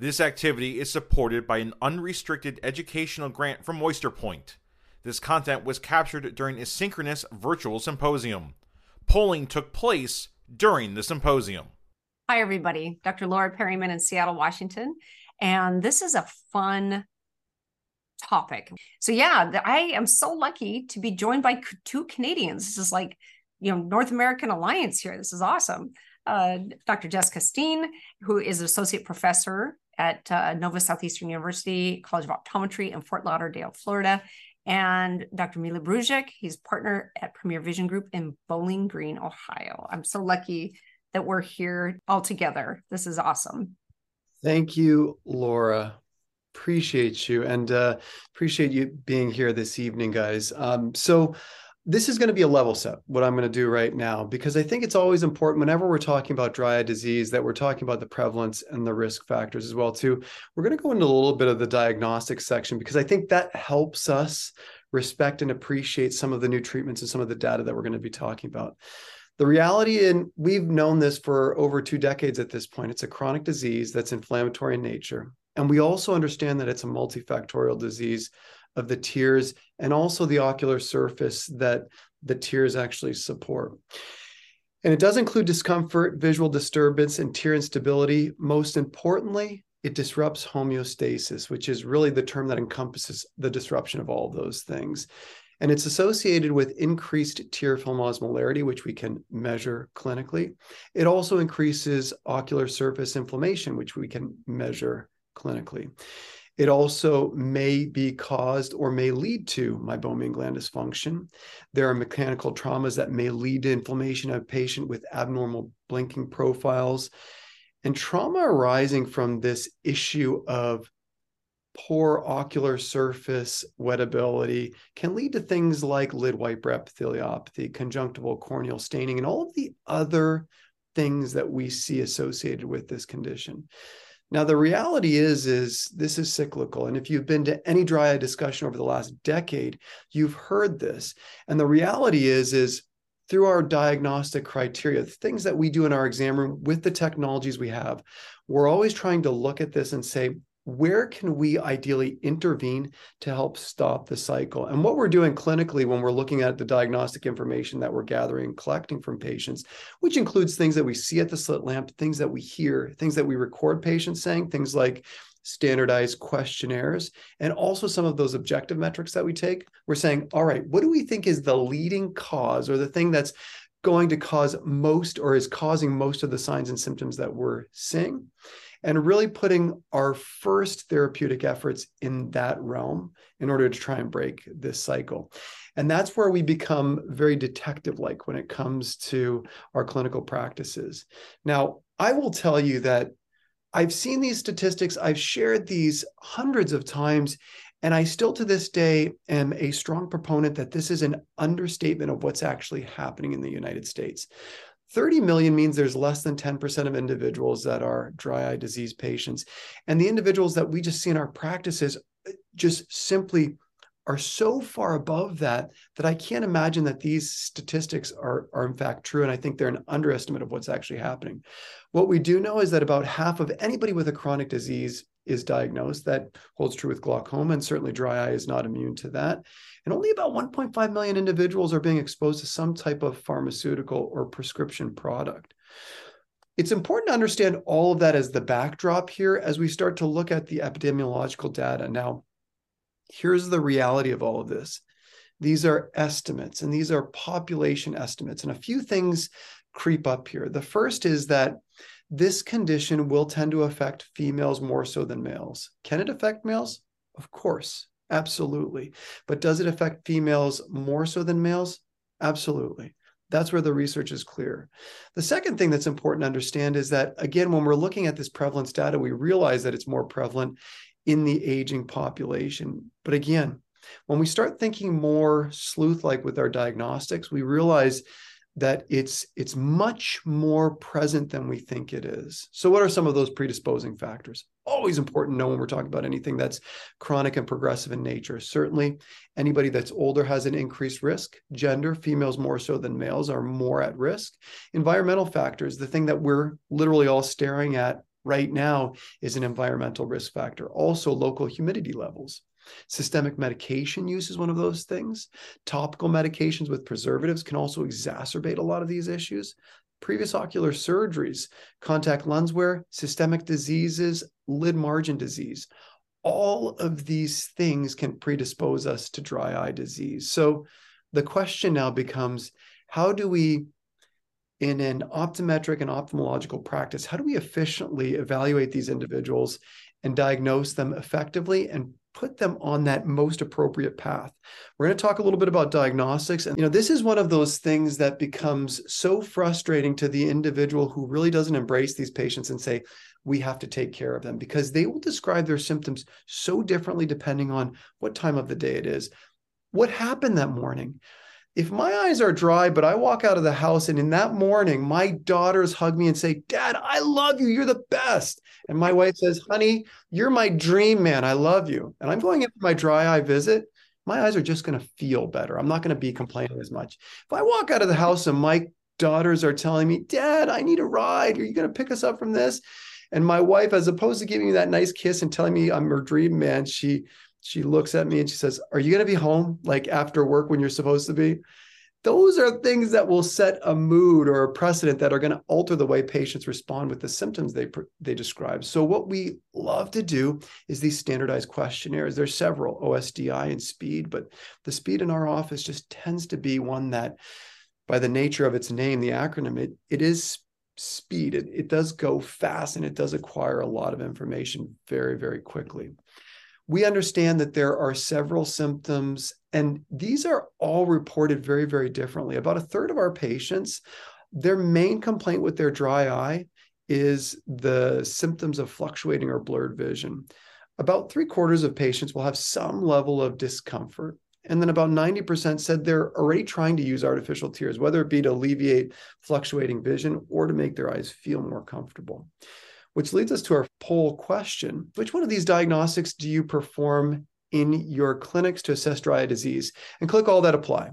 This activity is supported by an unrestricted educational grant from Oyster Point. This content was captured during a synchronous virtual symposium. Polling took place during the symposium. Hi, everybody. Dr. Laura Periman in Seattle, Washington. And this is a fun topic. So, yeah, I am so lucky to be joined by two Canadians. This is like, you know, North American Alliance here. This is awesome. Uh, Dr. Jessica Steen, who is an associate professor at uh, Nova Southeastern University College of Optometry in Fort Lauderdale, Florida, and Dr. Mile Brujic. He's partner at Premier Vision Group in Bowling Green, Ohio. I'm so lucky that we're here all together. This is awesome. Thank you, Laura. Appreciate you and uh, appreciate you being here this evening, guys. Um, so, this is going to be a level set, what I'm going to do right now, because I think it's always important whenever we're talking about dry eye disease that we're talking about the prevalence and the risk factors as well too. We're going to go into a little bit of the diagnostic section because I think that helps us respect and appreciate some of the new treatments and some of the data that we're going to be talking about. The reality, and we've known this for over two decades at this point, it's a chronic disease that's inflammatory in nature. And we also understand that it's a multifactorial disease of the tears and also the ocular surface that the tears actually support. And it does include discomfort, visual disturbance, and tear instability. Most importantly, it disrupts homeostasis, which is really the term that encompasses the disruption of all of those things. And it's associated with increased tear film osmolarity, which we can measure clinically. It also increases ocular surface inflammation, which we can measure clinically. It also may be caused or may lead to meibomian gland dysfunction. There are mechanical traumas that may lead to inflammation of a patient with abnormal blinking profiles. And trauma arising from this issue of poor ocular surface wettability can lead to things like lid wiper epitheliopathy, conjunctival corneal staining, and all of the other things that we see associated with this condition. Now the reality is is this is cyclical and if you've been to any dry eye discussion over the last decade you've heard this. And the reality is is through our diagnostic criteria things that we do in our exam room with the technologies we have we're always trying to look at this and say where can we ideally intervene to help stop the cycle? And what we're doing clinically when we're looking at the diagnostic information that we're gathering collecting from patients, which includes things that we see at the slit lamp, things that we hear, things that we record patients saying, things like standardized questionnaires, and also some of those objective metrics that we take. We're saying, all right, what do we think is the leading cause or the thing that's going to cause most or is causing most of the signs and symptoms that we're seeing? And really putting our first therapeutic efforts in that realm in order to try and break this cycle. And that's where we become very detective like when it comes to our clinical practices. Now, I will tell you that I've seen these statistics, I've shared these hundreds of times, and I still to this day am a strong proponent that this is an understatement of what's actually happening in the United States. 30 million means there's less than 10% of individuals that are dry eye disease patients. And the individuals that we just see in our practices uh, just simply are so far above that that I can't imagine that these statistics are, are in fact true. And I think they're an underestimate of what's actually happening. What we do know is that about half of anybody with a chronic disease is diagnosed. That holds true with glaucoma, and certainly dry eye is not immune to that. And only about 1.5 million individuals are being exposed to some type of pharmaceutical or prescription product. It's important to understand all of that as the backdrop here as we start to look at the epidemiological data. Now, here's the reality of all of this these are estimates and these are population estimates. And a few things creep up here. The first is that this condition will tend to affect females more so than males. Can it affect males? Of course, absolutely. But does it affect females more so than males? Absolutely. That's where the research is clear. The second thing that's important to understand is that, again, when we're looking at this prevalence data, we realize that it's more prevalent in the aging population. But again, when we start thinking more sleuth like with our diagnostics, we realize that it's it's much more present than we think it is. So what are some of those predisposing factors? Always important to know when we're talking about anything that's chronic and progressive in nature. Certainly anybody that's older has an increased risk. Gender, females more so than males are more at risk. Environmental factors, the thing that we're literally all staring at right now is an environmental risk factor. Also, local humidity levels. Systemic medication use is one of those things. Topical medications with preservatives can also exacerbate a lot of these issues. Previous ocular surgeries, contact lens wear, systemic diseases, lid margin disease. All of these things can predispose us to dry eye disease. So the question now becomes how do we in an optometric and ophthalmological practice, how do we efficiently evaluate these individuals and diagnose them effectively and put them on that most appropriate path. We're going to talk a little bit about diagnostics. And, you know, this is one of those things that becomes so frustrating to the individual who really doesn't embrace these patients and say, we have to take care of them because they will describe their symptoms so differently depending on what time of the day it is. What happened that morning? If my eyes are dry, but I walk out of the house and in that morning, my daughters hug me and say, Dad, I love you. You're the best. And my wife says, Honey, you're my dream man. I love you. And I'm going in for my dry eye visit. My eyes are just going to feel better. I'm not going to be complaining as much. If I walk out of the house and my daughters are telling me, Dad, I need a ride. Are you going to pick us up from this? And my wife, as opposed to giving me that nice kiss and telling me I'm her dream man, she she looks at me and she says, Are you going to be home like after work when you're supposed to be? Those are things that will set a mood or a precedent that are going to alter the way patients respond with the symptoms they they describe. So what we love to do is these standardized questionnaires. There's several OSDI and SPEED, but the SPEED in our office just tends to be one that, by the nature of its name, the acronym, it it is speed. It, it does go fast and it does acquire a lot of information very very quickly we understand that there are several symptoms, and these are all reported very, very differently. About a third of our patients, their main complaint with their dry eye is the symptoms of fluctuating or blurred vision. About three quarters of patients will have some level of discomfort. And then about 90% said they're already trying to use artificial tears, whether it be to alleviate fluctuating vision or to make their eyes feel more comfortable which leads us to our poll question. Which one of these diagnostics do you perform in your clinics to assess dry eye disease? And click all that apply.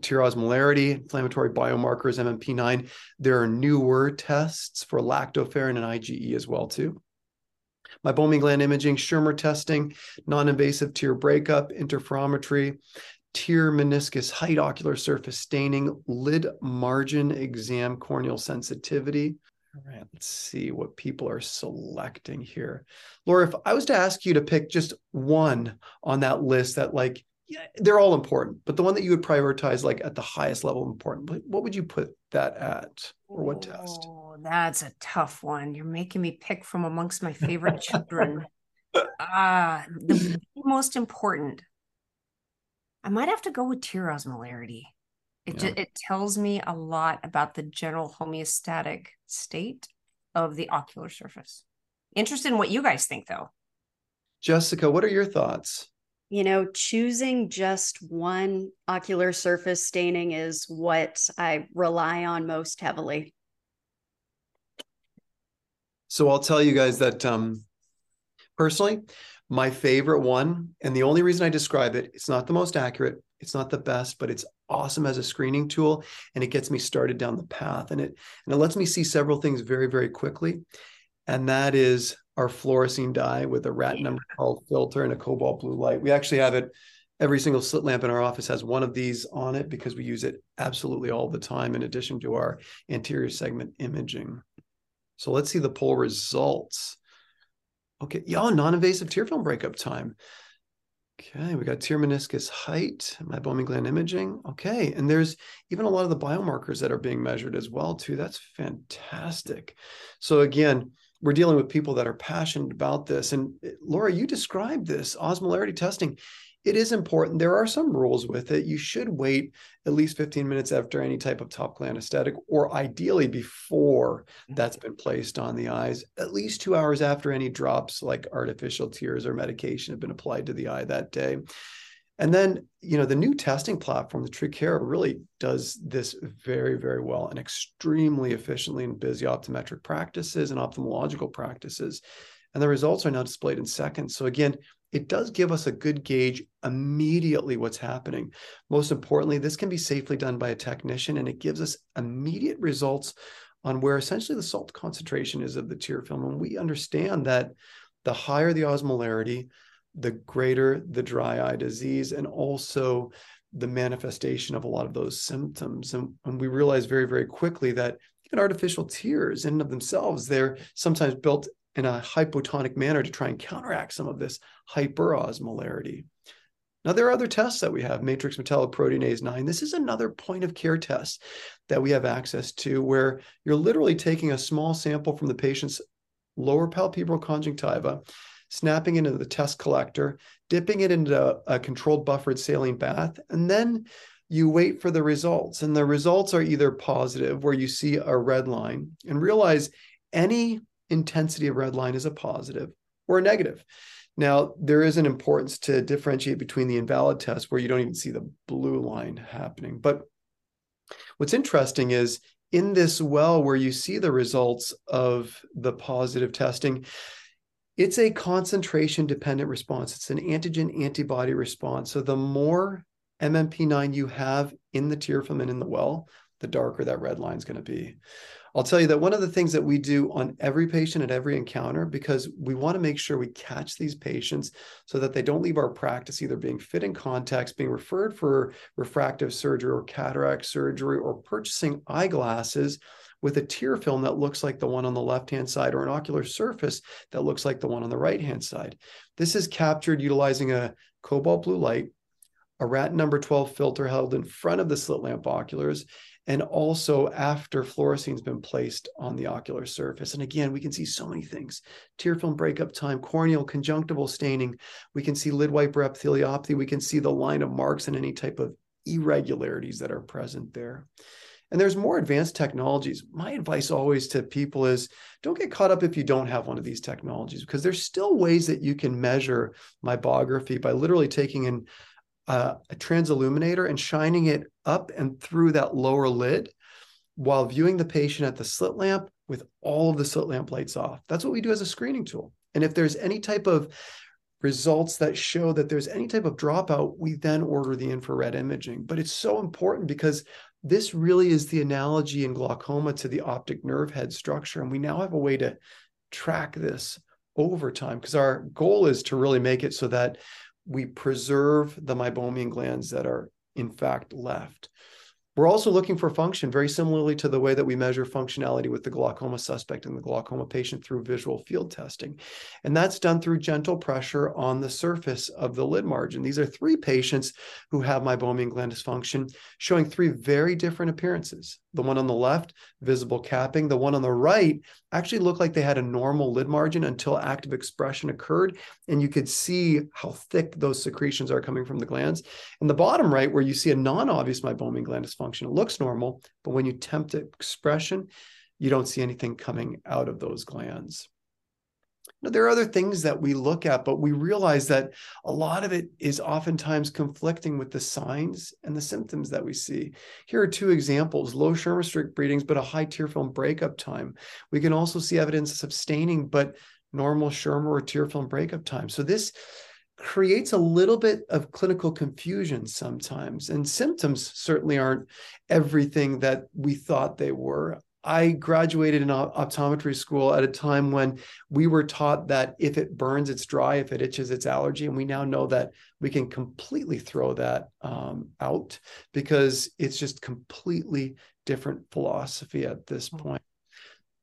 Tear osmolarity, inflammatory biomarkers, MMP9. There are newer tests for lactoferrin and IgE as well too. Meibomian gland imaging, Schirmer testing, non-invasive tear breakup, interferometry, tear meniscus height, ocular surface staining, lid margin exam, corneal sensitivity, all right, let's see what people are selecting here. Laura, if I was to ask you to pick just one on that list that like yeah, they're all important, but the one that you would prioritize like at the highest level of important, what would you put that at or what test? Oh, that's a tough one. You're making me pick from amongst my favorite children. Ah, uh, the most important. I might have to go with tear osmolarity. It yeah. just, it tells me a lot about the general homeostatic state of the ocular surface. Interested in what you guys think though. Jessica, what are your thoughts? You know, choosing just one ocular surface staining is what I rely on most heavily. So I'll tell you guys that um personally, my favorite one, and the only reason I describe it, it's not the most accurate, it's not the best, but it's awesome as a screening tool and it gets me started down the path and it and it lets me see several things very very quickly. And that is our fluorescein dye with a Wratten number 12 filter and a cobalt blue light. We actually have it every single slit lamp in our office has one of these on it because we use it absolutely all the time in addition to our anterior segment imaging. So let's see the poll results. Okay, yeah, non-invasive tear film breakup time. Okay, we got tear meniscus height, my meibomian gland imaging. Okay, and there's even a lot of the biomarkers that are being measured as well too. That's fantastic. So again, we're dealing with people that are passionate about this. And eh, Laura, you described this osmolarity testing it is important. There are some rules with it. You should wait at least 15 minutes after any type of topical anesthetic, or ideally before mm-hmm. that's been placed on the eyes, at least two hours after any drops like artificial tears or medication have been applied to the eye that day. And then, you know, the new testing platform, the Trukera, really does this very, very well and extremely efficiently in busy optometric practices and ophthalmological practices. And the results are now displayed in seconds. So again, it does give us a good gauge immediately what's happening. Most importantly, this can be safely done by a technician and it gives us immediate results on where essentially the salt concentration is of the tear film. And we understand that the higher the osmolarity, the greater the dry eye disease, and also the manifestation of a lot of those symptoms. And, and we realize very, very quickly that even artificial tears in and of themselves, they're sometimes built in a hypotonic manner to try and counteract some of this hyperosmolarity. Now, there are other tests that we have, matrix metalloproteinase 9. This is another point of care test that we have access to where you're literally taking a small sample from the patient's lower palpebral conjunctiva, snapping into the test collector, dipping it into a controlled buffered saline bath, and then you wait for the results. And the results are either positive, where you see a red line, and realize any intensity of red line is a positive, or a negative. Now, there is an importance to differentiate between the invalid test where you don't even see the blue line happening. But what's interesting is in this well where you see the results of the positive testing, it's a concentration dependent response. It's an antigen antibody response. So the more MMP9 you have in the tear film and in the well, the darker that red line is going to be. I'll tell you that one of the things that we do on every patient at every encounter, because we want to make sure we catch these patients so that they don't leave our practice either being fit in contacts, being referred for refractive surgery or cataract surgery, or purchasing eyeglasses with a tear film that looks like the one on the left hand side or an ocular surface that looks like the one on the right hand side. This is captured utilizing a cobalt blue light, a Wratten number 12 filter held in front of the slit lamp oculars, and also after fluorescein has been placed on the ocular surface. And again, we can see so many things. Tear film breakup time, corneal conjunctival staining. We can see lid wiper epitheliopathy. We can see the line of Marx and any type of irregularities that are present there. And there's more advanced technologies. My advice always to people is don't get caught up if you don't have one of these technologies because there's still ways that you can measure meibography by literally taking in uh, a transilluminator and shining it up and through that lower lid while viewing the patient at the slit lamp with all of the slit lamp lights off. That's what we do as a screening tool. And if there's any type of results that show that there's any type of dropout, we then order the infrared imaging. But it's so important because this really is the analogy in glaucoma to the optic nerve head structure. And we now have a way to track this over time because our goal is to really make it so that we preserve the meibomian glands that are in fact left. We're also looking for function very similarly to the way that we measure functionality with the glaucoma suspect and the glaucoma patient through visual field testing. And that's done through gentle pressure on the surface of the lid margin. These are three patients who have meibomian gland dysfunction, showing three very different appearances. The one on the left, visible capping. The one on the right actually looked like they had a normal lid margin until active expression occurred. And you could see how thick those secretions are coming from the glands. In the bottom right, where you see a non obvious meibomian gland dysfunction, it looks normal, but when you tempt expression, you don't see anything coming out of those glands. Now, there are other things that we look at, but we realize that a lot of it is oftentimes conflicting with the signs and the symptoms that we see. Here are two examples low Schirmer streak bleedings, but a high tear film breakup time. We can also see evidence of staining, but normal Schirmer or tear film breakup time. So, this creates a little bit of clinical confusion sometimes, and symptoms certainly aren't everything that we thought they were. I graduated in optometry school at a time when we were taught that if it burns, it's dry, if it itches, it's allergy. And we now know that we can completely throw that um, out because it's just completely different philosophy at this mm. point.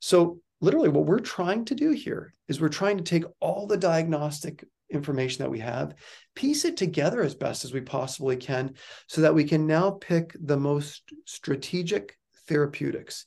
So, literally, what we're trying to do here is we're trying to take all the diagnostic information that we have, piece it together as best as we possibly can so that we can now pick the most strategic therapeutics